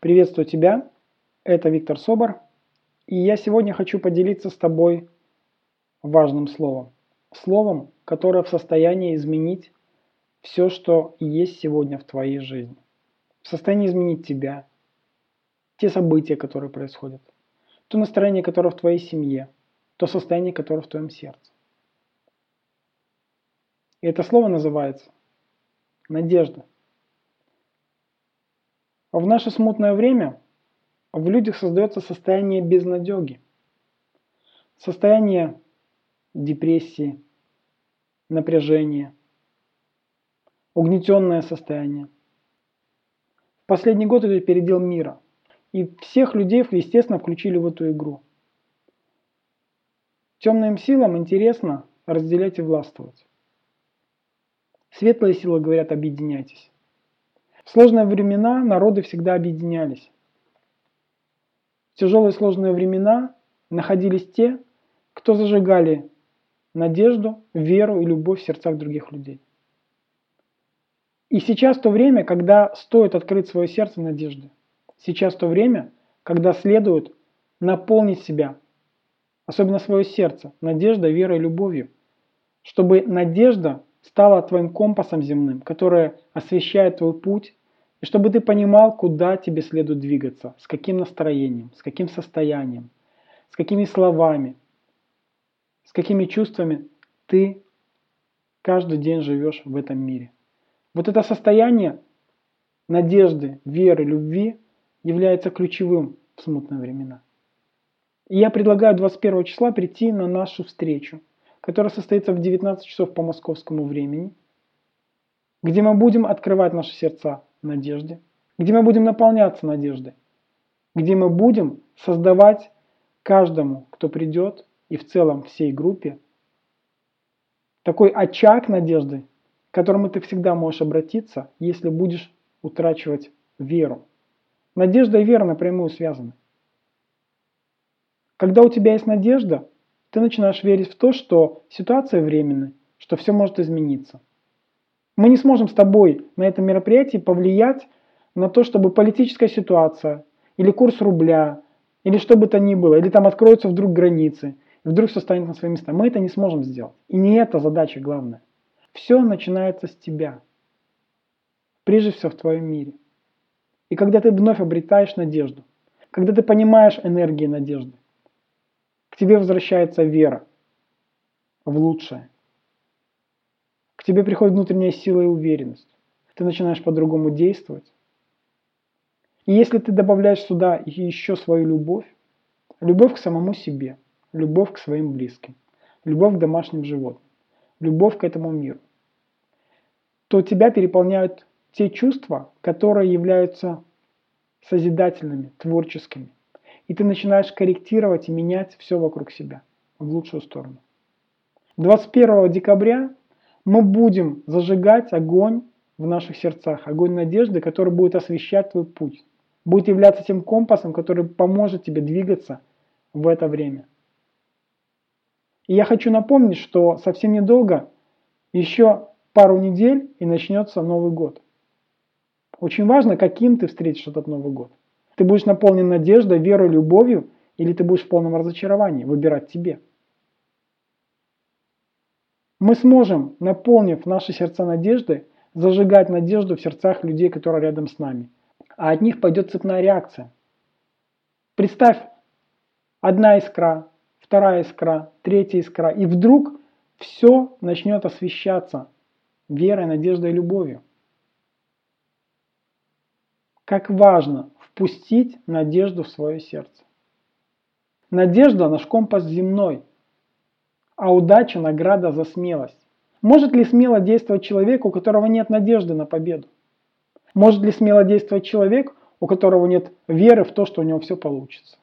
Приветствую тебя, это Виктор Собор, и я сегодня хочу поделиться с тобой важным словом. Словом, которое в состоянии изменить все, что есть сегодня в твоей жизни. В состоянии изменить тебя, те события, которые происходят, то настроение, которое в твоей семье, то состояние, которое в твоем сердце. И это слово называется надежда. В наше смутное время в людях создается состояние безнадеги, состояние депрессии, напряжения, угнетенное состояние. В последний год это передел мира. И всех людей, естественно, включили в эту игру. Темным силам интересно разделять и властвовать. Светлые силы говорят объединяйтесь. В сложные времена народы всегда объединялись. В тяжелые сложные времена находились те, кто зажигали надежду, веру и любовь в сердцах других людей. И сейчас то время, когда стоит открыть свое сердце надежды. Сейчас то время, когда следует наполнить себя, особенно свое сердце, надеждой, верой и любовью, чтобы надежда стала твоим компасом земным, которая освещает твой путь и чтобы ты понимал, куда тебе следует двигаться, с каким настроением, с каким состоянием, с какими словами, с какими чувствами ты каждый день живешь в этом мире. Вот это состояние надежды, веры, любви является ключевым в смутные времена. И я предлагаю 21 числа прийти на нашу встречу, которая состоится в 19 часов по московскому времени, где мы будем открывать наши сердца надежде, где мы будем наполняться надеждой, где мы будем создавать каждому, кто придет, и в целом всей группе, такой очаг надежды, к которому ты всегда можешь обратиться, если будешь утрачивать веру. Надежда и вера напрямую связаны. Когда у тебя есть надежда, ты начинаешь верить в то, что ситуация временная, что все может измениться. Мы не сможем с тобой на этом мероприятии повлиять на то, чтобы политическая ситуация или курс рубля, или что бы то ни было, или там откроются вдруг границы, вдруг все станет на свои места. Мы это не сможем сделать. И не это задача главная. Все начинается с тебя. Прежде всего в твоем мире. И когда ты вновь обретаешь надежду, когда ты понимаешь энергии надежды, к тебе возвращается вера в лучшее тебе приходит внутренняя сила и уверенность. Ты начинаешь по-другому действовать. И если ты добавляешь сюда еще свою любовь, любовь к самому себе, любовь к своим близким, любовь к домашним животным, любовь к этому миру, то тебя переполняют те чувства, которые являются созидательными, творческими. И ты начинаешь корректировать и менять все вокруг себя в лучшую сторону. 21 декабря мы будем зажигать огонь в наших сердцах, огонь надежды, который будет освещать твой путь, будет являться тем компасом, который поможет тебе двигаться в это время. И я хочу напомнить, что совсем недолго, еще пару недель и начнется Новый год. Очень важно, каким ты встретишь этот Новый год. Ты будешь наполнен надеждой, верой, любовью, или ты будешь в полном разочаровании, выбирать тебе. Мы сможем, наполнив наши сердца надеждой, зажигать надежду в сердцах людей, которые рядом с нами. А от них пойдет цепная реакция. Представь, одна искра, вторая искра, третья искра, и вдруг все начнет освещаться верой, надеждой и любовью. Как важно впустить надежду в свое сердце. Надежда – наш компас земной – а удача – награда за смелость. Может ли смело действовать человек, у которого нет надежды на победу? Может ли смело действовать человек, у которого нет веры в то, что у него все получится?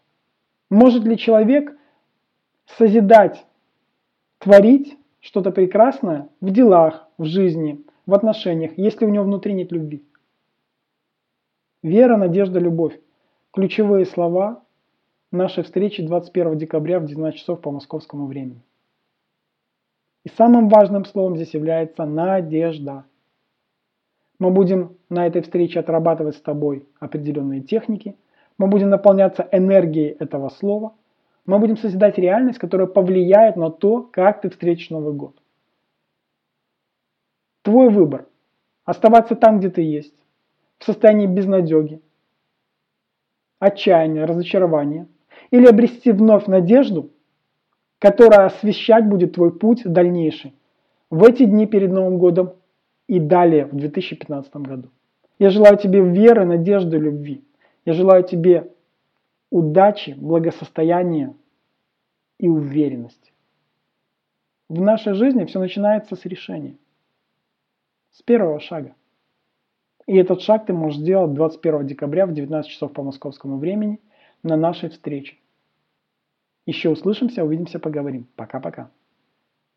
Может ли человек созидать, творить что-то прекрасное в делах, в жизни, в отношениях, если у него внутри нет любви? Вера, надежда, любовь. Ключевые слова нашей встречи 21 декабря в 19 часов по московскому времени. И самым важным словом здесь является надежда. Мы будем на этой встрече отрабатывать с тобой определенные техники. Мы будем наполняться энергией этого слова. Мы будем созидать реальность, которая повлияет на то, как ты встретишь Новый год. Твой выбор. Оставаться там, где ты есть. В состоянии безнадеги, отчаяния, разочарования. Или обрести вновь надежду, которая освещать будет твой путь дальнейший. В эти дни перед Новым годом и далее в 2015 году. Я желаю тебе веры, надежды, любви. Я желаю тебе удачи, благосостояния и уверенности. В нашей жизни все начинается с решения, с первого шага. И этот шаг ты можешь сделать 21 декабря в 19 часов по московскому времени на нашей встрече. Еще услышимся, увидимся, поговорим. Пока-пока.